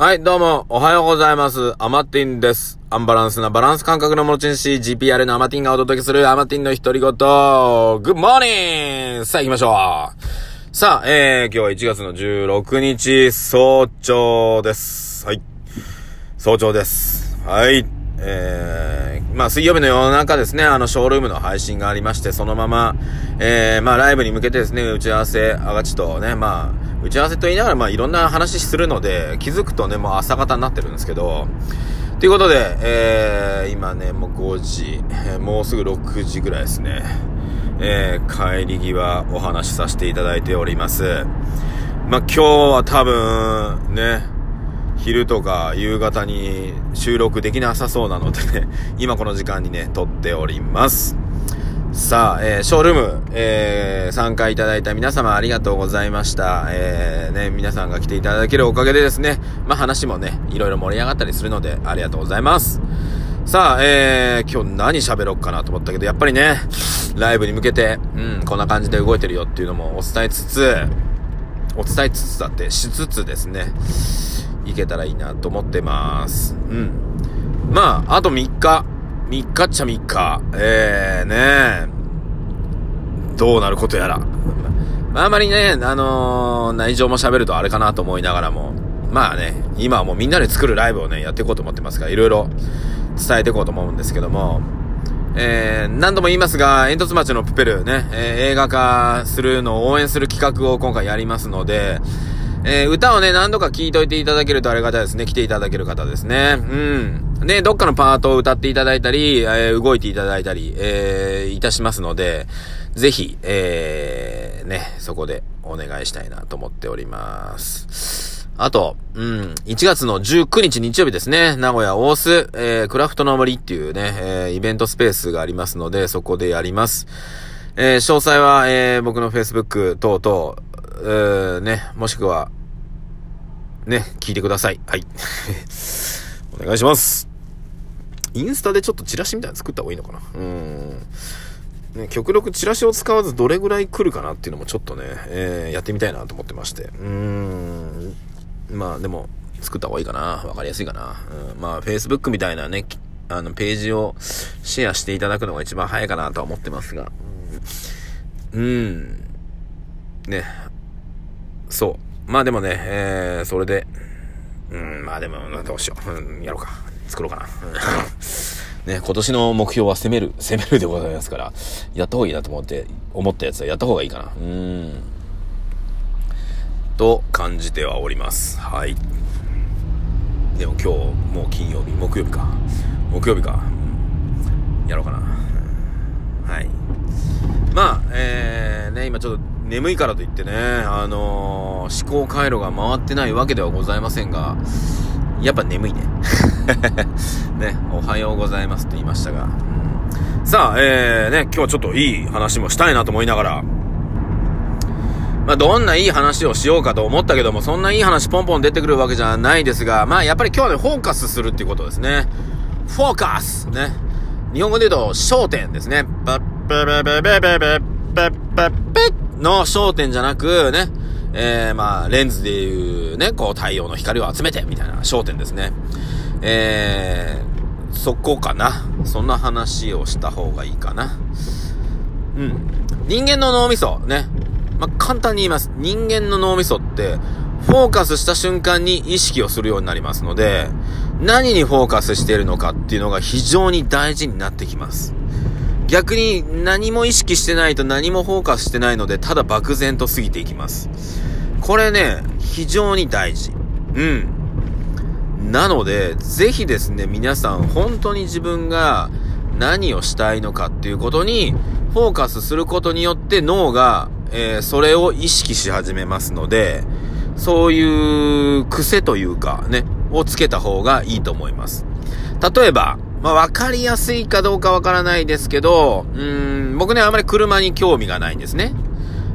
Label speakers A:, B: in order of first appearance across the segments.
A: はい、どうも、おはようございます。アマティンです。アンバランスなバランス感覚の持ち主、GPR のアマティンがお届けするアマティンの独り言。グッモーニングさあ行きましょう。さあ、えー、今日は1月の16日、早朝です。はい。早朝です。はい。えー、まあ水曜日の夜中ですね、あのショールームの配信がありまして、そのまま、えー、まあライブに向けてですね、打ち合わせ、あがちとね、まあ、打ち合わせと言いながら、まあいろんな話するので、気づくとね、もう朝方になってるんですけど、ということで、えー、今ね、もう5時、もうすぐ6時ぐらいですね。えー、帰り際お話しさせていただいております。まあ今日は多分、ね、昼とか夕方に収録できなさそうなのでね、今この時間にね、撮っております。さあ、えー、ショールーム、えー、参加いただいた皆様ありがとうございました。えー、ね、皆さんが来ていただけるおかげでですね、まあ話もね、いろいろ盛り上がったりするので、ありがとうございます。さあ、えー、今日何喋ろうかなと思ったけど、やっぱりね、ライブに向けて、うん、こんな感じで動いてるよっていうのもお伝えつつ、お伝えつつだって、しつつですね、いけたらいいなと思ってます。うん。まあ、あと3日。3日っちゃ3日。えー、ねどうなることやら。まあ、あまりね、あのー内情も喋るとあれかなと思いながらも、まあね、今はもうみんなで作るライブをね、やっていこうと思ってますから、いろいろ伝えていこうと思うんですけども、えー、何度も言いますが、煙突町のプペルね、えー映画化するのを応援する企画を今回やりますので、えー歌をね、何度か聞いといていただけるとありがたいですね。来ていただける方ですね。うん。で、どっかのパートを歌っていただいたり、えー動いていただいたり、えーいたしますので、ぜひ、えーね、そこでお願いしたいなと思っております。あと、うん、1月の19日日曜日ですね、名古屋大須、えークラフトの森っていうね、えーイベントスペースがありますので、そこでやります。えー詳細は、えー僕の Facebook 等々、えーね、もしくは、ね、聞いてください。はい。お願いします。インスタでちょっとチラシみたいなの作った方がいいのかなうん。ね、極力チラシを使わずどれぐらい来るかなっていうのもちょっとね、えーやってみたいなと思ってまして。うーん。まあでも、作った方がいいかな。わかりやすいかな。うん、まあ、Facebook みたいなね、あの、ページをシェアしていただくのが一番早いかなとは思ってますが。うんね。そう。まあでもね、えー、それで、うん、まあでも、どうしよう。うん、やろうか。作ろうかな。ね、今年の目標は攻める、攻めるでございますから、やった方がいいなと思って、思ったやつはやった方がいいかな。うん。と感じてはおります。はい。でも今日、もう金曜日、木曜日か。木曜日か。やろうかな。はい。まあ、えー、ね、今ちょっと眠いからといってね、あのー思考回路が回ってないわけではございませんが、やっぱ眠いね。ね、おはようございますと言いましたが。うんさあ、えー、ね、今日はちょっといい話もしたいなと思いながら、まあ、どんないい話をしようかと思ったけども、そんないい話ポンポン出てくるわけじゃないですが、まあ、やっぱり今日はね、フォーカスするっていうことですね。フォーカスね。日本語で言うと、焦点ですね。パッパラバババババッパッペッの焦点じゃなく、ね。えー、まあ、レンズでいうね、こう、太陽の光を集めて、みたいな焦点ですね。えー、そこかな。そんな話をした方がいいかな。うん。人間の脳みそ、ね。まあ、簡単に言います。人間の脳みそって、フォーカスした瞬間に意識をするようになりますので、何にフォーカスしているのかっていうのが非常に大事になってきます。逆に何も意識してないと何もフォーカスしてないので、ただ漠然と過ぎていきます。これね、非常に大事。うん。なので、ぜひですね、皆さん本当に自分が何をしたいのかっていうことにフォーカスすることによって脳が、えーそれを意識し始めますので、そういう癖というかね、をつけた方がいいと思います。例えば、まあ、わかりやすいかどうかわからないですけど、うん、僕ね、あまり車に興味がないんですね。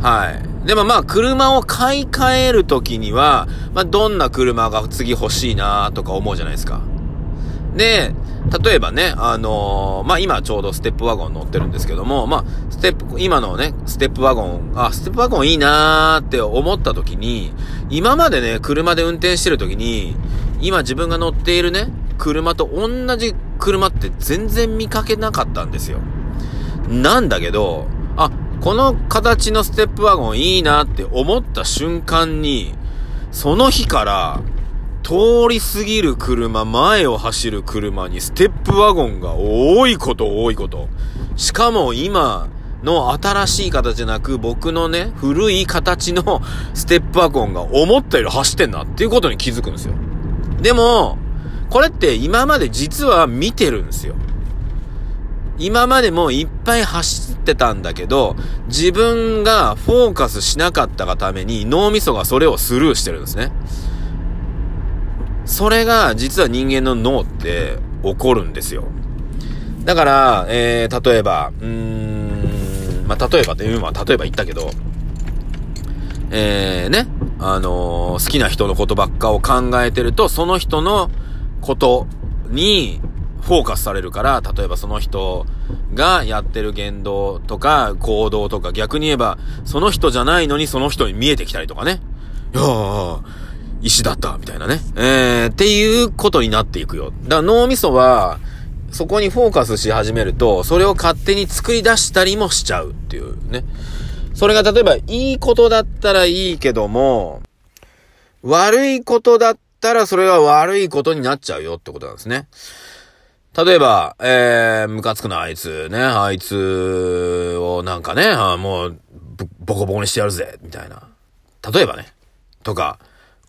A: はい。でもまあ、車を買い替えるときには、まあ、どんな車が次欲しいなとか思うじゃないですか。で、例えばね、あのー、まあ、今ちょうどステップワゴン乗ってるんですけども、まあ、ステップ、今のね、ステップワゴン、あ、ステップワゴンいいなーって思った時に、今までね、車で運転してる時に、今自分が乗っているね、車と同じ車って全然見かけなかったんですよ。なんだけど、あ、この形のステップワゴンいいなって思った瞬間に、その日から、通り過ぎる車、前を走る車にステップワゴンが多いこと多いこと。しかも今の新しい形じゃなく僕のね、古い形のステップワゴンが思ったより走ってんなっていうことに気づくんですよ。でも、これって今まで実は見てるんですよ。今までもいっぱい走ってたんだけど、自分がフォーカスしなかったがために脳みそがそれをスルーしてるんですね。それが実は人間の脳って起こるんですよ。だから、えー、例えば、うーん、まあ、例えばっていうのは例えば言ったけど、えー、ね、あのー、好きな人のことばっかを考えてると、その人のことにフォーカスされるから、例えばその人がやってる言動とか行動とか逆に言えば、その人じゃないのにその人に見えてきたりとかね。いやー、石だった、みたいなね。えー、っていうことになっていくよ。だから脳みそは、そこにフォーカスし始めると、それを勝手に作り出したりもしちゃうっていうね。それが例えばいいことだったらいいけども、悪いことだったたらそれは悪いことになっちゃうよってことなんですね。例えば、えー、ムカつくな、あいつ、ね、あいつをなんかね、あもう、ボコボコにしてやるぜ、みたいな。例えばね。とか、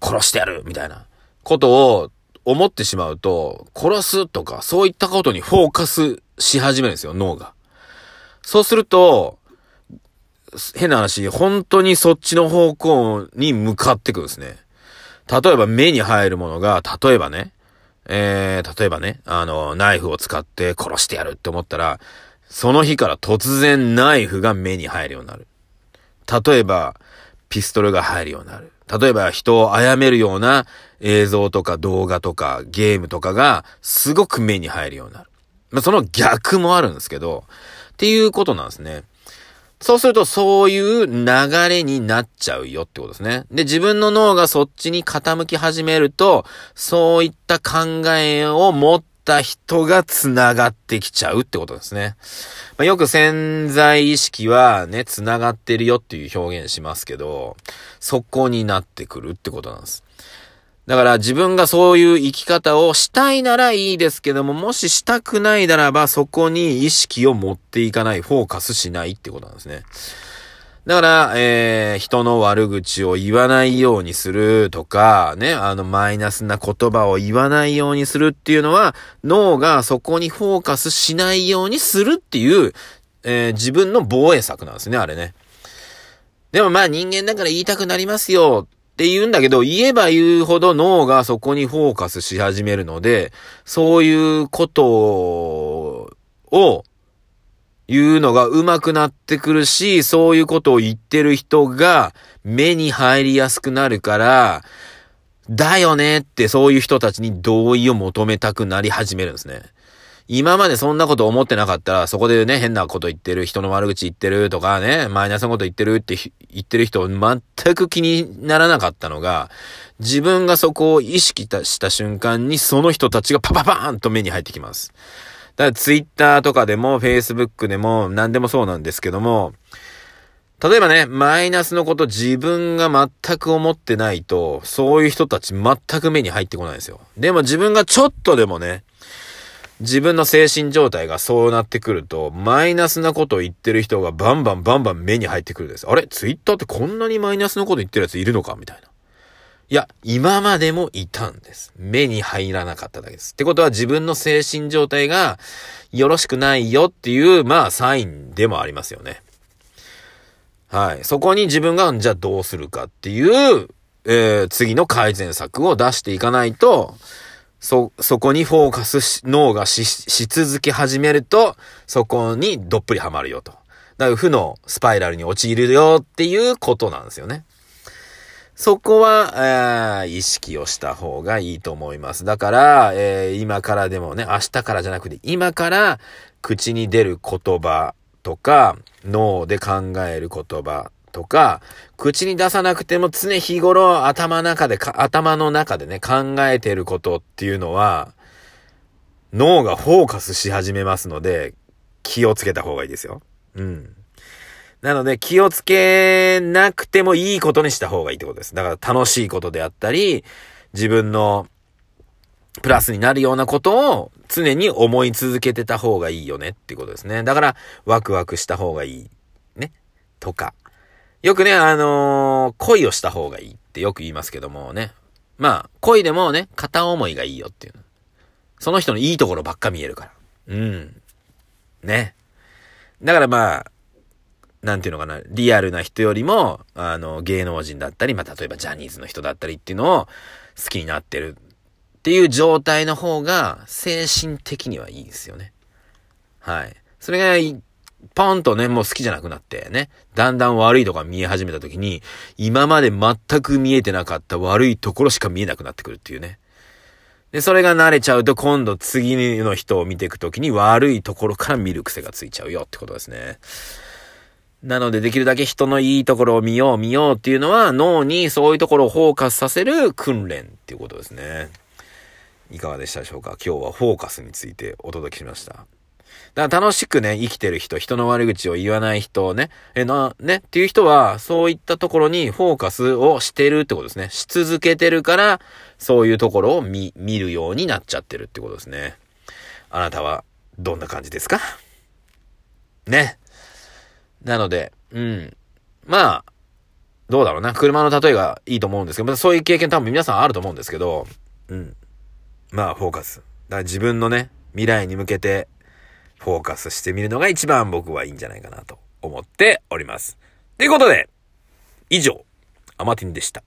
A: 殺してやるみたいなことを思ってしまうと、殺すとかそういったことにフォーカスし始めるんですよ、脳が。そうすると、変な話、本当にそっちの方向に向かってくるんですね。例えば目に入るものが、例えばね、えー、例えばね、あの、ナイフを使って殺してやるって思ったら、その日から突然ナイフが目に入るようになる。例えば、ピストルが入るようになる。例えば人を殺めるような映像とか動画とかゲームとかがすごく目に入るようになる。まあ、その逆もあるんですけど、っていうことなんですね。そうするとそういう流れになっちゃうよってことですね。で、自分の脳がそっちに傾き始めると、そういった考えを持った人が繋がってきちゃうってことですね。まあ、よく潜在意識はね、繋がってるよっていう表現しますけど、そこになってくるってことなんです。だから自分がそういう生き方をしたいならいいですけども、もししたくないならばそこに意識を持っていかない、フォーカスしないってことなんですね。だから、えー、人の悪口を言わないようにするとか、ね、あの、マイナスな言葉を言わないようにするっていうのは、脳がそこにフォーカスしないようにするっていう、えー、自分の防衛策なんですね、あれね。でもまあ人間だから言いたくなりますよって言うんだけど、言えば言うほど脳がそこにフォーカスし始めるので、そういうことを、言うのが上手くなってくるし、そういうことを言ってる人が目に入りやすくなるから、だよねってそういう人たちに同意を求めたくなり始めるんですね。今までそんなこと思ってなかったら、そこでね、変なこと言ってる、人の悪口言ってるとかね、マイナスなこと言ってるって言ってる人全く気にならなかったのが、自分がそこを意識した瞬間にその人たちがパパパーンと目に入ってきます。だからツイッターとかでも、フェイスブックでも、何でもそうなんですけども、例えばね、マイナスのこと自分が全く思ってないと、そういう人たち全く目に入ってこないんですよ。でも自分がちょっとでもね、自分の精神状態がそうなってくると、マイナスなことを言ってる人がバンバンバンバン目に入ってくるんです。あれ？ツイッターってこんなにマイナスのこと言ってるやついるのか？みたいな。いや、今までもいたんです。目に入らなかっただけです。ってことは自分の精神状態がよろしくないよっていう、まあ、サインでもありますよね。はい。そこに自分が、じゃあどうするかっていう、えー、次の改善策を出していかないと、そ、そこにフォーカスし、脳がし、し続け始めると、そこにどっぷりハマるよと。だから負のスパイラルに陥るよっていうことなんですよね。そこは、えー、意識をした方がいいと思います。だから、えー、今からでもね、明日からじゃなくて、今から口に出る言葉とか、脳で考える言葉とか、口に出さなくても常日頃頭の中でか頭の中でね、考えていることっていうのは、脳がフォーカスし始めますので、気をつけた方がいいですよ。うん。なので気をつけなくてもいいことにした方がいいってことです。だから楽しいことであったり、自分のプラスになるようなことを常に思い続けてた方がいいよねっていうことですね。だからワクワクした方がいい。ね。とか。よくね、あのー、恋をした方がいいってよく言いますけどもね。まあ、恋でもね、片思いがいいよっていう。その人のいいところばっか見えるから。うん。ね。だからまあ、なんていうのかな、リアルな人よりも、あの、芸能人だったり、まあ、例えばジャニーズの人だったりっていうのを好きになってるっていう状態の方が、精神的にはいいですよね。はい。それが、ポンとね、もう好きじゃなくなってね、だんだん悪いとこが見え始めた時に、今まで全く見えてなかった悪いところしか見えなくなってくるっていうね。で、それが慣れちゃうと今度次の人を見ていくときに悪いところから見る癖がついちゃうよってことですね。なのでできるだけ人のいいところを見よう見ようっていうのは脳にそういうところをフォーカスさせる訓練っていうことですね。いかがでしたでしょうか？今日はフォーカスについてお届けしました。だから楽しくね、生きてる人、人の悪口を言わない人ね、え、な、ね、っていう人は、そういったところにフォーカスをしてるってことですね。し続けてるから、そういうところを見、見るようになっちゃってるってことですね。あなたは、どんな感じですか？ね。なので、うん。まあ、どうだろうな。車の例えがいいと思うんですけど、そういう経験多分皆さんあると思うんですけど、うん。まあ、フォーカス。だから自分のね、未来に向けて、フォーカスしてみるのが一番僕はいいんじゃないかなと思っております。ということで、以上、アマティンでした。